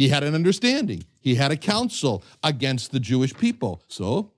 He had an understanding. He had a counsel against the Jewish people. So,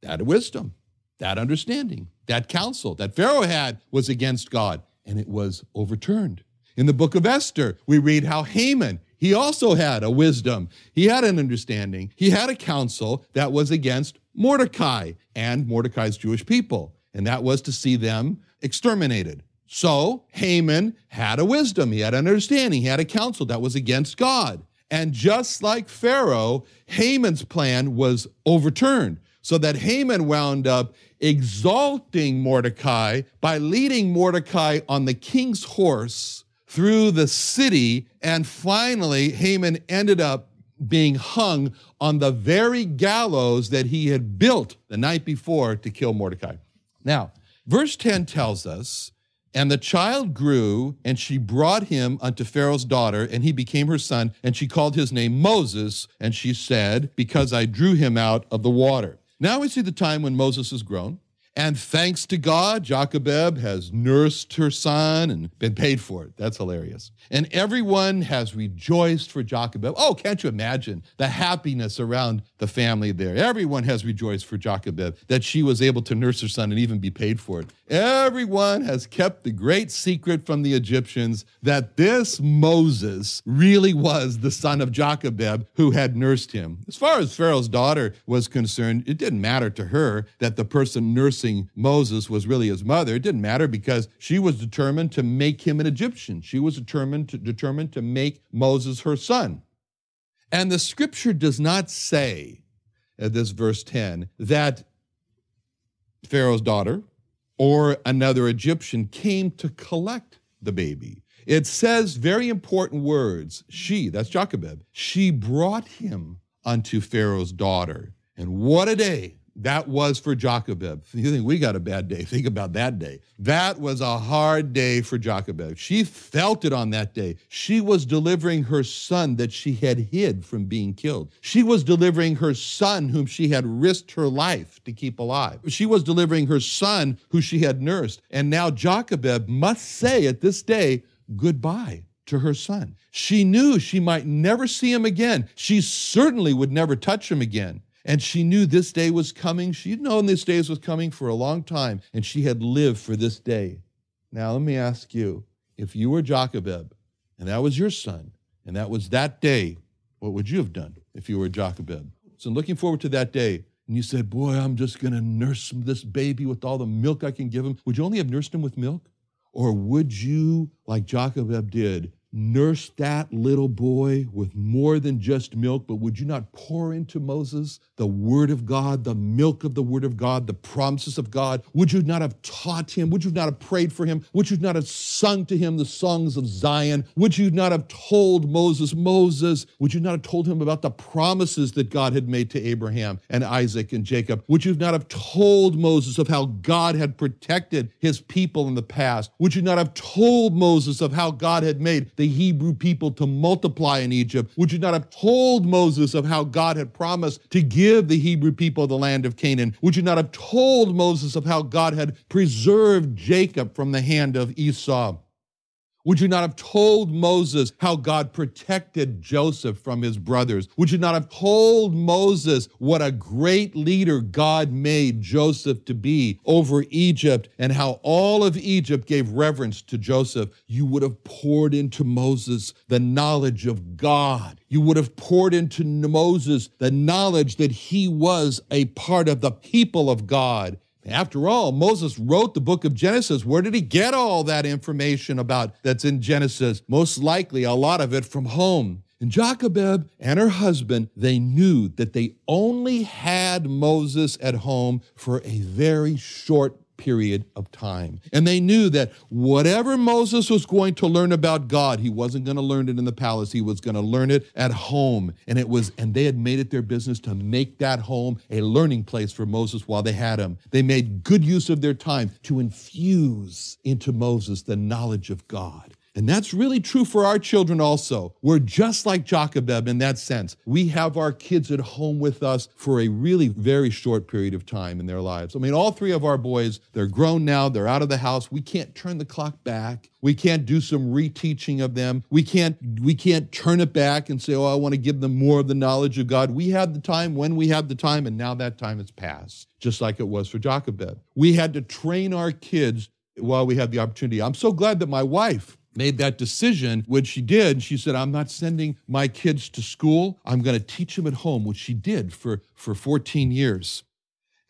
that wisdom, that understanding, that counsel that Pharaoh had was against God, and it was overturned. In the book of Esther, we read how Haman, he also had a wisdom. He had an understanding. He had a counsel that was against Mordecai and Mordecai's Jewish people, and that was to see them exterminated. So Haman had a wisdom, he had an understanding, he had a counsel that was against God. And just like Pharaoh, Haman's plan was overturned, so that Haman wound up exalting Mordecai by leading Mordecai on the king's horse through the city. And finally, Haman ended up being hung on the very gallows that he had built the night before to kill Mordecai. Now, verse 10 tells us and the child grew, and she brought him unto Pharaoh's daughter, and he became her son, and she called his name Moses, and she said, Because I drew him out of the water. Now we see the time when Moses is grown. And thanks to God, Jochebed has nursed her son and been paid for it. That's hilarious. And everyone has rejoiced for Jochebed. Oh, can't you imagine the happiness around the family there? Everyone has rejoiced for Jochebed that she was able to nurse her son and even be paid for it. Everyone has kept the great secret from the Egyptians that this Moses really was the son of Jochebed who had nursed him. As far as Pharaoh's daughter was concerned, it didn't matter to her that the person nursing Moses was really his mother. It didn't matter because she was determined to make him an Egyptian. She was determined to, determined to make Moses her son. And the scripture does not say, at this verse 10, that Pharaoh's daughter, or another Egyptian came to collect the baby. It says very important words. She, that's Jochebed, she brought him unto Pharaoh's daughter. And what a day that was for Jochebed. You think we got a bad day? Think about that day. That was a hard day for Jochebed. She felt it on that day. She was delivering her son that she had hid from being killed. She was delivering her son whom she had risked her life to keep alive. She was delivering her son who she had nursed. And now Jochebed must say at this day goodbye to her son. She knew she might never see him again. She certainly would never touch him again. And she knew this day was coming. She'd known this day was coming for a long time, and she had lived for this day. Now, let me ask you if you were Jochebed, and that was your son, and that was that day, what would you have done if you were Jochebed? So, looking forward to that day, and you said, Boy, I'm just going to nurse this baby with all the milk I can give him, would you only have nursed him with milk? Or would you, like Jochebed did, nurse that little boy with more than just milk, but would you not pour into Moses the word of God, the milk of the word of God, the promises of God? Would you not have taught him? Would you not have prayed for him? Would you not have sung to him the songs of Zion? Would you not have told Moses, Moses, would you not have told him about the promises that God had made to Abraham and Isaac and Jacob? Would you not have told Moses of how God had protected his people in the past? Would you not have told Moses of how God had made the Hebrew people to multiply in Egypt? Would you not have told Moses of how God had promised to give the Hebrew people the land of Canaan? Would you not have told Moses of how God had preserved Jacob from the hand of Esau? Would you not have told Moses how God protected Joseph from his brothers? Would you not have told Moses what a great leader God made Joseph to be over Egypt and how all of Egypt gave reverence to Joseph? You would have poured into Moses the knowledge of God. You would have poured into Moses the knowledge that he was a part of the people of God after all, Moses wrote the book of Genesis. Where did he get all that information about that's in Genesis? Most likely a lot of it from home. And Jochebed and her husband, they knew that they only had Moses at home for a very short period of time. And they knew that whatever Moses was going to learn about God, he wasn't going to learn it in the palace. He was going to learn it at home. And it was and they had made it their business to make that home a learning place for Moses while they had him. They made good use of their time to infuse into Moses the knowledge of God. And that's really true for our children also. We're just like Jochebed in that sense. We have our kids at home with us for a really very short period of time in their lives. I mean, all three of our boys, they're grown now, they're out of the house. We can't turn the clock back. We can't do some reteaching of them. We can't we can't turn it back and say, "Oh, I want to give them more of the knowledge of God." We had the time when we had the time and now that time has passed, just like it was for Jochebed. We had to train our kids while we had the opportunity. I'm so glad that my wife made that decision, when she did, she said, I'm not sending my kids to school. I'm going to teach them at home, which she did for, for 14 years,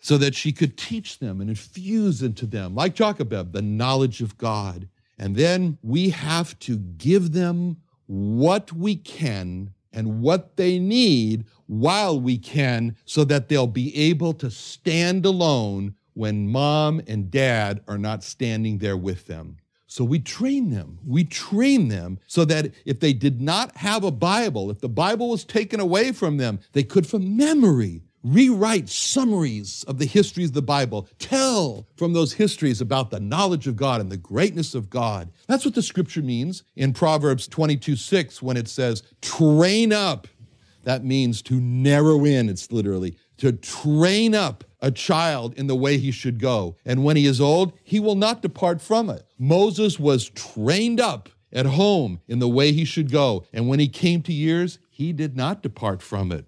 so that she could teach them and infuse into them, like Jochebed, the knowledge of God. And then we have to give them what we can and what they need while we can so that they'll be able to stand alone when mom and dad are not standing there with them. So we train them. We train them so that if they did not have a Bible, if the Bible was taken away from them, they could, from memory, rewrite summaries of the histories of the Bible, tell from those histories about the knowledge of God and the greatness of God. That's what the scripture means in Proverbs 22 6 when it says, train up. That means to narrow in, it's literally to train up a child in the way he should go. And when he is old, he will not depart from it. Moses was trained up at home in the way he should go. And when he came to years, he did not depart from it.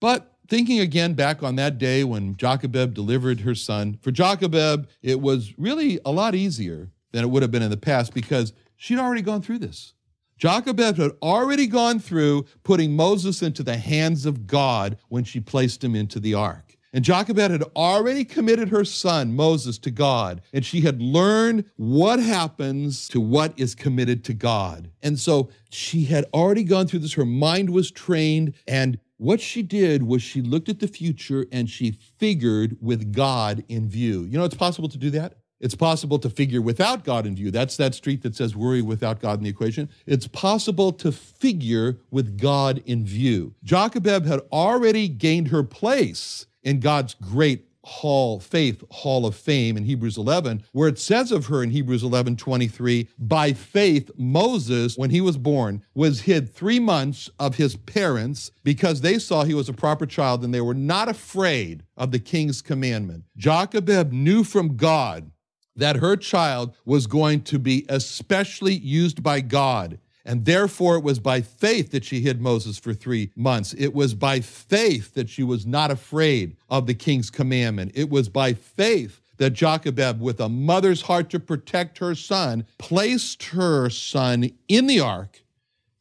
But thinking again back on that day when Jochebed delivered her son, for Jochebed, it was really a lot easier than it would have been in the past because she'd already gone through this. Jochebed had already gone through putting Moses into the hands of God when she placed him into the ark. And Jochebed had already committed her son, Moses, to God, and she had learned what happens to what is committed to God. And so she had already gone through this. Her mind was trained, and what she did was she looked at the future and she figured with God in view. You know, it's possible to do that. It's possible to figure without God in view. That's that street that says worry without God in the equation. It's possible to figure with God in view. Jochebed had already gained her place in God's great hall faith hall of fame in hebrews 11 where it says of her in hebrews 11 23 by faith moses when he was born was hid three months of his parents because they saw he was a proper child and they were not afraid of the king's commandment jochebed knew from god that her child was going to be especially used by God. And therefore, it was by faith that she hid Moses for three months. It was by faith that she was not afraid of the king's commandment. It was by faith that Jochebed, with a mother's heart to protect her son, placed her son in the ark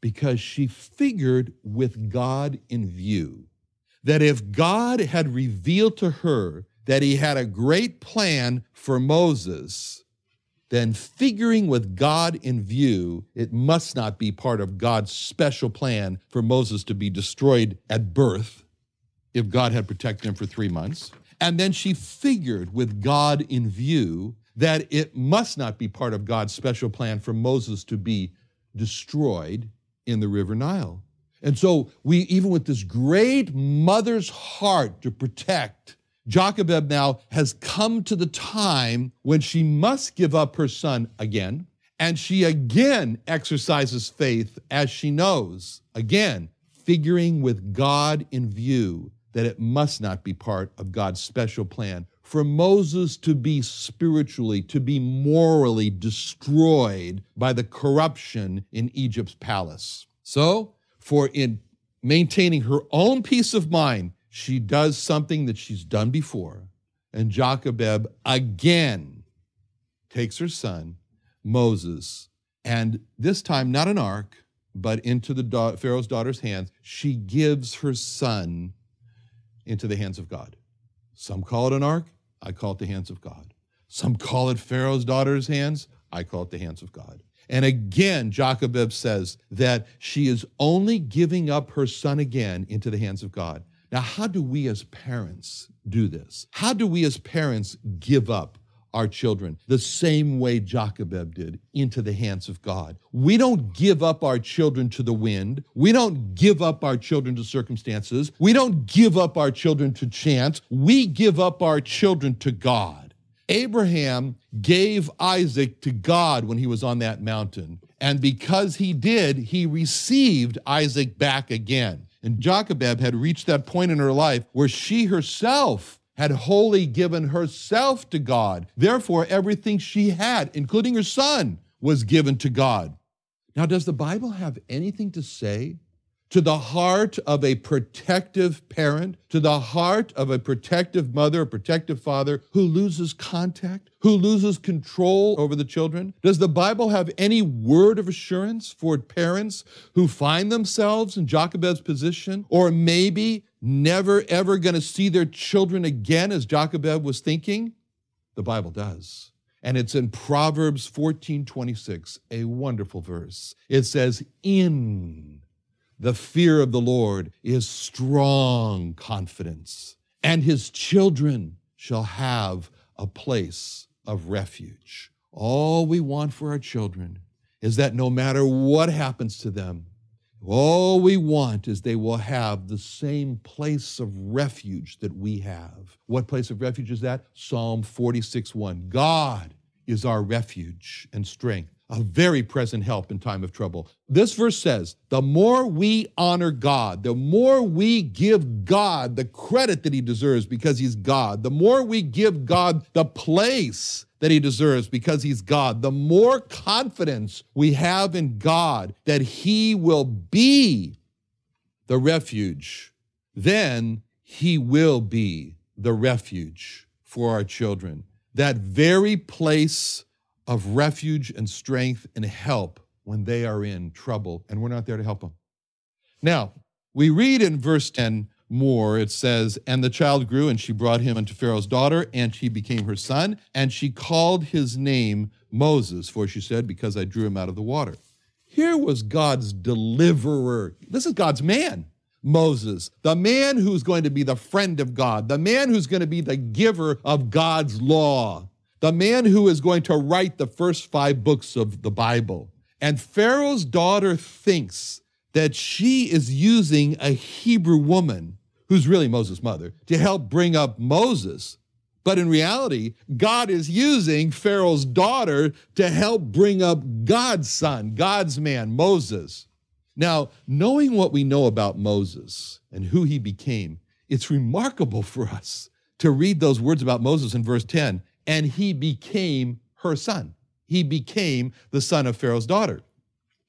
because she figured with God in view that if God had revealed to her that he had a great plan for Moses, then figuring with God in view, it must not be part of God's special plan for Moses to be destroyed at birth if God had protected him for three months. And then she figured with God in view that it must not be part of God's special plan for Moses to be destroyed in the river Nile. And so we, even with this great mother's heart to protect Jochebed now has come to the time when she must give up her son again, and she again exercises faith as she knows, again, figuring with God in view that it must not be part of God's special plan for Moses to be spiritually, to be morally destroyed by the corruption in Egypt's palace. So, for in maintaining her own peace of mind, she does something that she's done before. And Jochebed again takes her son, Moses, and this time not an ark, but into the da- Pharaoh's daughter's hands. She gives her son into the hands of God. Some call it an ark, I call it the hands of God. Some call it Pharaoh's daughter's hands, I call it the hands of God. And again, Jochebed says that she is only giving up her son again into the hands of God. Now, how do we as parents do this? How do we as parents give up our children the same way Jochebed did into the hands of God. We don't give up our children to the wind. We don't give up our children to circumstances. We don't give up our children to chance. We give up our children to God. Abraham gave Isaac to God when he was on that mountain. And because he did, he received Isaac back again. And Jochebed had reached that point in her life where she herself had wholly given herself to God. Therefore, everything she had, including her son, was given to God. Now, does the Bible have anything to say to the heart of a protective parent, to the heart of a protective mother, a protective father who loses contact, who loses control over the children? Does the Bible have any word of assurance for parents who find themselves in Jochebed's position, or maybe never ever going to see their children again, as Jochebed was thinking? The Bible does. And it's in Proverbs 14 26, a wonderful verse. It says, In the fear of the Lord is strong confidence, and his children shall have a place of refuge. All we want for our children is that no matter what happens to them, all we want is they will have the same place of refuge that we have. What place of refuge is that? Psalm 46 1. God is our refuge and strength, a very present help in time of trouble. This verse says, the more we honor God, the more we give God the credit that he deserves because he's God, the more we give God the place that he deserves because he's God, the more confidence we have in God that he will be the refuge, then he will be the refuge for our children. That very place of refuge and strength and help when they are in trouble, and we're not there to help them. Now, we read in verse 10 more, it says, And the child grew, and she brought him unto Pharaoh's daughter, and he became her son, and she called his name Moses, for she said, Because I drew him out of the water. Here was God's deliverer. This is God's man, Moses, the man who's going to be the friend of God, the man who's going to be the giver of God's law, the man who is going to write the first five books of the Bible. And Pharaoh's daughter thinks that she is using a Hebrew woman, who's really Moses' mother, to help bring up Moses. But in reality, God is using Pharaoh's daughter to help bring up God's son, God's man, Moses. Now, knowing what we know about Moses and who he became, it's remarkable for us to read those words about Moses in verse 10 and he became her son. He became the son of Pharaoh's daughter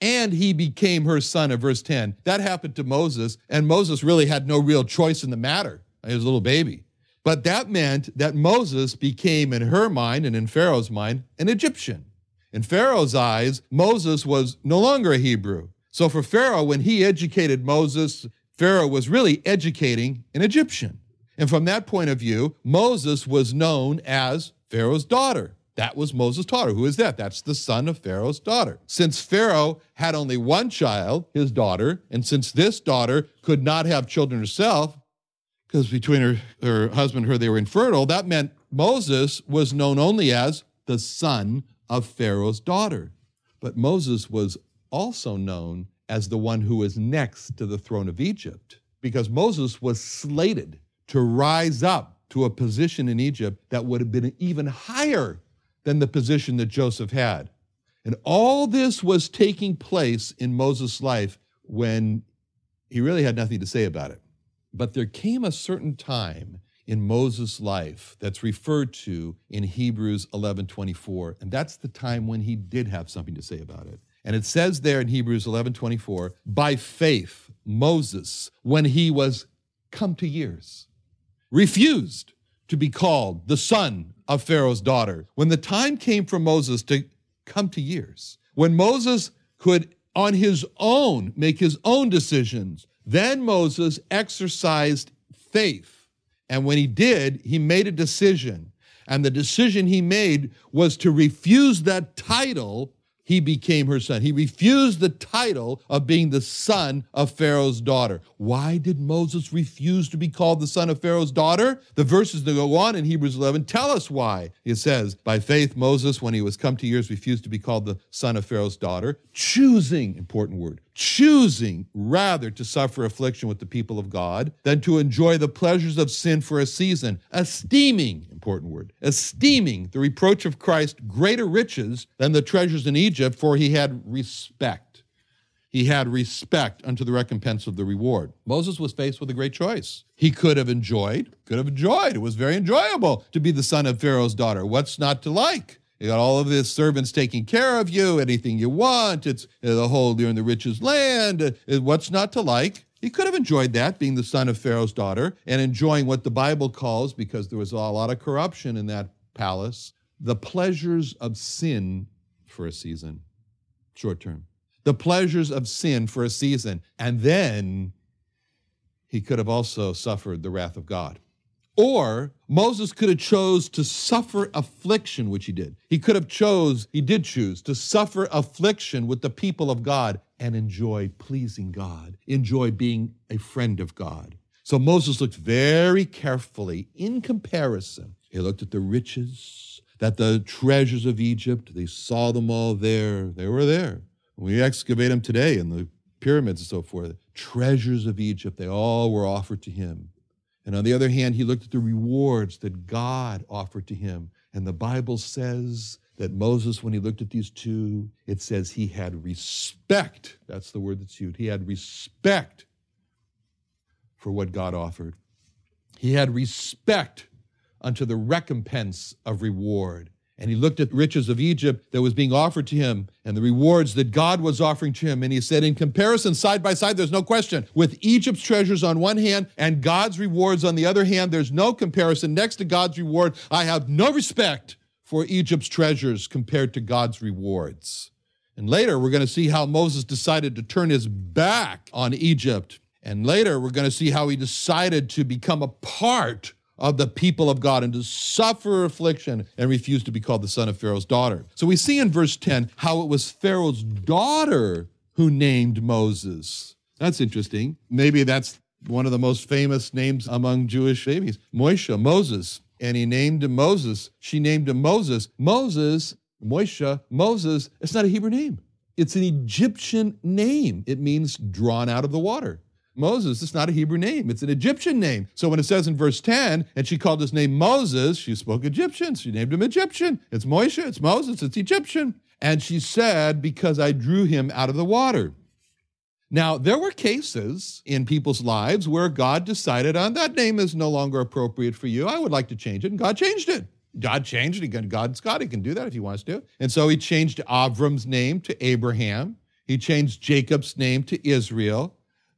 and he became her son in verse 10. That happened to Moses, and Moses really had no real choice in the matter. He was a little baby. But that meant that Moses became, in her mind and in Pharaoh's mind, an Egyptian. In Pharaoh's eyes, Moses was no longer a Hebrew. So for Pharaoh, when he educated Moses, Pharaoh was really educating an Egyptian. And from that point of view, Moses was known as Pharaoh's daughter. That was Moses' daughter. Who is that? That's the son of Pharaoh's daughter. Since Pharaoh had only one child, his daughter, and since this daughter could not have children herself, because between her, her husband and her they were infertile, that meant Moses was known only as the son of Pharaoh's daughter. But Moses was also known as the one who was next to the throne of Egypt, because Moses was slated to rise up to a position in Egypt that would have been even higher than the position that Joseph had. And all this was taking place in Moses' life when he really had nothing to say about it. But there came a certain time in Moses' life that's referred to in Hebrews 11:24, and that's the time when he did have something to say about it. And it says there in Hebrews 11:24, by faith Moses, when he was come to years, refused to be called the son of Pharaoh's daughter. When the time came for Moses to come to years, when Moses could on his own make his own decisions, then Moses exercised faith. And when he did, he made a decision. And the decision he made was to refuse that title he became her son. He refused the title of being the son of Pharaoh's daughter. Why did Moses refuse to be called the son of Pharaoh's daughter? The verses that go on in Hebrews 11 tell us why. It says, By faith, Moses, when he was come to years, refused to be called the son of Pharaoh's daughter, choosing, important word, choosing rather to suffer affliction with the people of God than to enjoy the pleasures of sin for a season, esteeming, important word, esteeming the reproach of Christ greater riches than the treasures in Egypt, for he had respect. He had respect unto the recompense of the reward. Moses was faced with a great choice. He could have enjoyed, could have enjoyed. It was very enjoyable to be the son of Pharaoh's daughter. What's not to like? You got all of his servants taking care of you, anything you want. It's uh, the whole, you're in the richest land. Uh, what's not to like? He could have enjoyed that, being the son of Pharaoh's daughter, and enjoying what the Bible calls, because there was a lot of corruption in that palace, the pleasures of sin for a season, short term. The pleasures of sin for a season. And then he could have also suffered the wrath of God. Or Moses could have chose to suffer affliction, which he did. He could have chose, he did choose to suffer affliction with the people of God and enjoy pleasing God, enjoy being a friend of God. So Moses looked very carefully in comparison. He looked at the riches, that the treasures of Egypt, they saw them all there. They were there. We excavate them today in the pyramids and so forth. Treasures of Egypt, they all were offered to him. And on the other hand, he looked at the rewards that God offered to him. And the Bible says that Moses, when he looked at these two, it says he had respect. That's the word that's used. He had respect for what God offered. He had respect unto the recompense of reward. And he looked at the riches of Egypt that was being offered to him and the rewards that God was offering to him. And he said, in comparison, side by side, there's no question. With Egypt's treasures on one hand and God's rewards on the other hand, there's no comparison. Next to God's reward, I have no respect for Egypt's treasures compared to God's rewards. And later, we're going to see how Moses decided to turn his back on Egypt. And later, we're going to see how he decided to become a part of the people of God and to suffer affliction and refuse to be called the son of Pharaoh's daughter. So we see in verse 10 how it was Pharaoh's daughter who named Moses. That's interesting. Maybe that's one of the most famous names among Jewish babies. Moisha, Moses. And he named him Moses. She named him Moses. Moses, Moisha, Moses, it's not a Hebrew name. It's an Egyptian name. It means drawn out of the water. Moses, it's not a Hebrew name, it's an Egyptian name. So when it says in verse 10, and she called his name Moses, she spoke Egyptian. She named him Egyptian. It's Moshe, it's Moses, it's Egyptian. And she said, Because I drew him out of the water. Now, there were cases in people's lives where God decided on that name is no longer appropriate for you. I would like to change it. And God changed it. God changed it. God's God. He can do that if he wants to. And so he changed Avram's name to Abraham. He changed Jacob's name to Israel.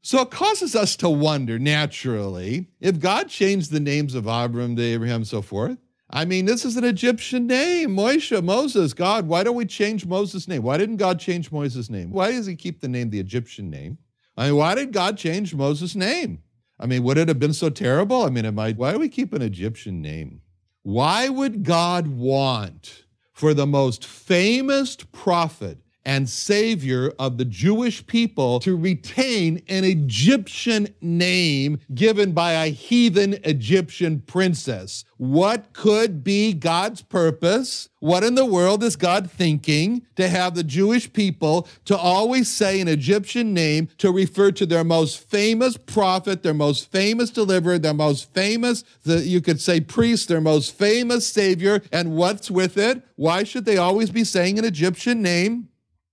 So it causes us to wonder naturally if God changed the names of Abram to Abraham and so forth. I mean, this is an Egyptian name, Moshe, Moses, God. Why don't we change Moses' name? Why didn't God change Moses' name? Why does he keep the name the Egyptian name? I mean, why did God change Moses' name? I mean, would it have been so terrible? I mean, am I, why do we keep an Egyptian name? Why would God want for the most famous prophet and savior of the Jewish people to retain an Egyptian name given by a heathen Egyptian princess. What could be God's purpose? What in the world is God thinking to have the Jewish people to always say an Egyptian name to refer to their most famous prophet, their most famous deliverer, their most famous, the, you could say priest, their most famous savior, and what's with it? Why should they always be saying an Egyptian name?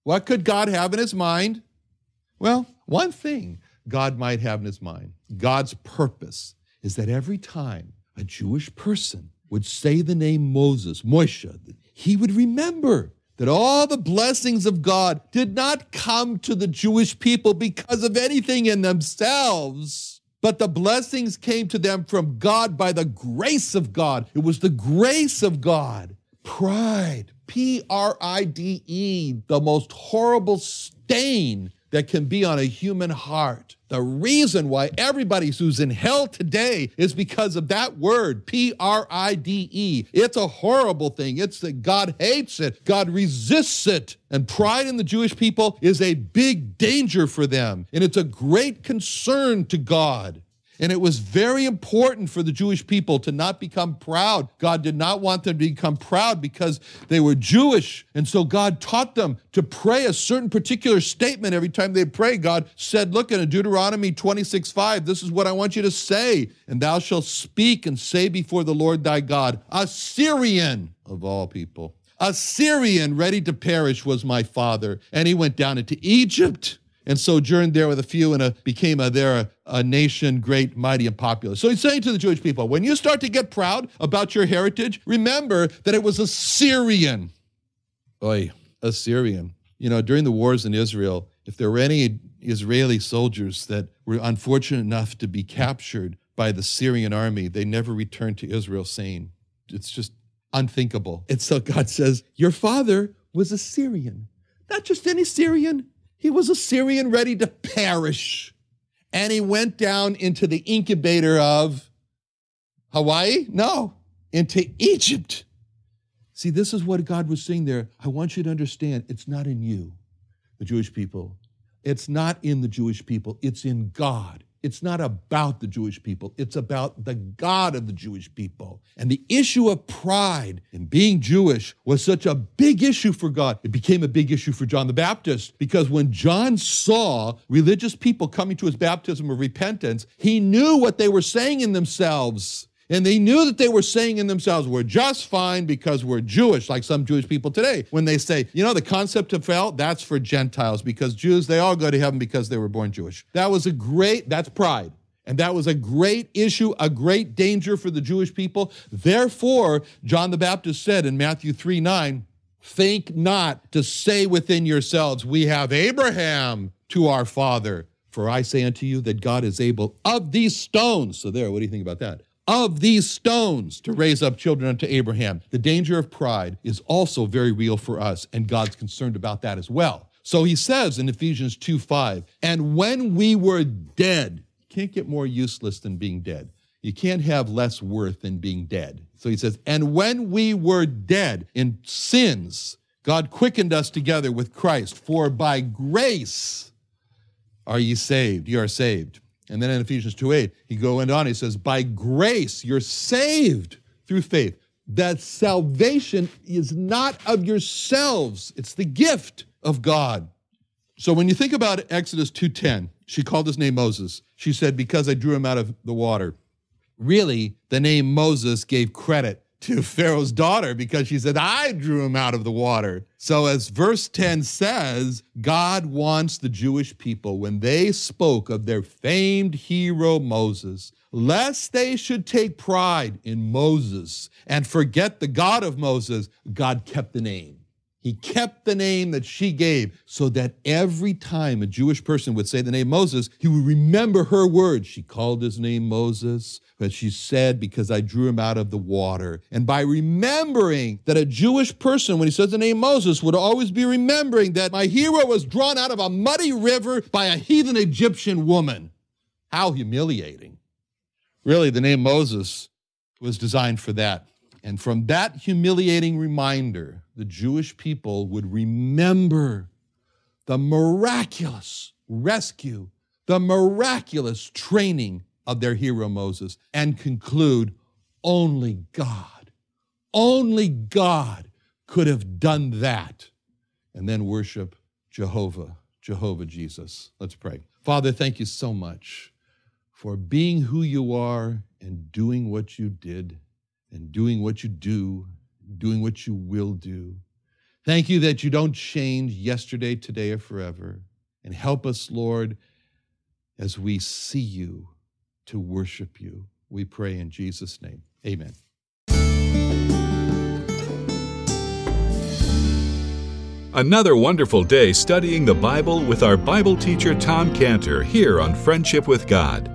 What could God have in his mind? Well, one thing God might have in his mind God's purpose is that every time a Jewish person would say the name Moses, Moshe, he would remember that all the blessings of God did not come to the Jewish people because of anything in themselves, but the blessings came to them from God by the grace of God. It was the grace of God. Pride, P R I D E, the most horrible stain that can be on a human heart. The reason why everybody who's in hell today is because of that word, P R I D E. It's a horrible thing. It's that God hates it, God resists it. And pride in the Jewish people is a big danger for them, and it's a great concern to God. And it was very important for the Jewish people to not become proud. God did not want them to become proud because they were Jewish. And so God taught them to pray a certain particular statement every time they pray. God said, Look in Deuteronomy 26 5, this is what I want you to say. And thou shalt speak and say before the Lord thy God, a Syrian of all people. A Syrian ready to perish was my father. And he went down into Egypt and sojourned there with a few and a, became a, there a, a, nation great, mighty, and popular. So he's saying to the Jewish people, when you start to get proud about your heritage, remember that it was a Syrian. Oi, a Syrian. You know, during the wars in Israel, if there were any Israeli soldiers that were unfortunate enough to be captured by the Syrian army, they never returned to Israel sane. It's just unthinkable. And so God says, Your father was a Syrian. Not just any Syrian, he was a Syrian ready to perish. And he went down into the incubator of Hawaii? No, into Egypt. See, this is what God was saying there. I want you to understand it's not in you, the Jewish people. It's not in the Jewish people, it's in God. It's not about the Jewish people, it's about the God of the Jewish people. And the issue of pride in being Jewish was such a big issue for God. It became a big issue for John the Baptist because when John saw religious people coming to his baptism of repentance, he knew what they were saying in themselves. And they knew that they were saying in themselves, we're just fine because we're Jewish, like some Jewish people today. When they say, you know, the concept of hell, that's for Gentiles because Jews, they all go to heaven because they were born Jewish. That was a great, that's pride. And that was a great issue, a great danger for the Jewish people. Therefore, John the Baptist said in Matthew 3 9, think not to say within yourselves, we have Abraham to our father. For I say unto you that God is able of these stones. So, there, what do you think about that? Of these stones to raise up children unto Abraham. The danger of pride is also very real for us, and God's concerned about that as well. So he says in Ephesians 2 5, and when we were dead, can't get more useless than being dead. You can't have less worth than being dead. So he says, and when we were dead in sins, God quickened us together with Christ, for by grace are ye saved. You are saved. And then in Ephesians 2 8, he goes on, he says, By grace you're saved through faith. That salvation is not of yourselves, it's the gift of God. So when you think about Exodus 2:10, she called his name Moses. She said, Because I drew him out of the water. Really, the name Moses gave credit to Pharaoh's daughter because she said, I drew him out of the water. So, as verse 10 says, God wants the Jewish people, when they spoke of their famed hero Moses, lest they should take pride in Moses and forget the God of Moses, God kept the name. He kept the name that she gave so that every time a Jewish person would say the name Moses, he would remember her words. She called his name Moses, but she said, Because I drew him out of the water. And by remembering that a Jewish person, when he says the name Moses, would always be remembering that my hero was drawn out of a muddy river by a heathen Egyptian woman. How humiliating. Really, the name Moses was designed for that. And from that humiliating reminder, the Jewish people would remember the miraculous rescue, the miraculous training of their hero Moses, and conclude only God, only God could have done that. And then worship Jehovah, Jehovah Jesus. Let's pray. Father, thank you so much for being who you are and doing what you did and doing what you do, doing what you will do. Thank you that you don't change yesterday, today, or forever. And help us, Lord, as we see you to worship you. We pray in Jesus' name. Amen. Another wonderful day studying the Bible with our Bible teacher Tom Cantor here on Friendship with God.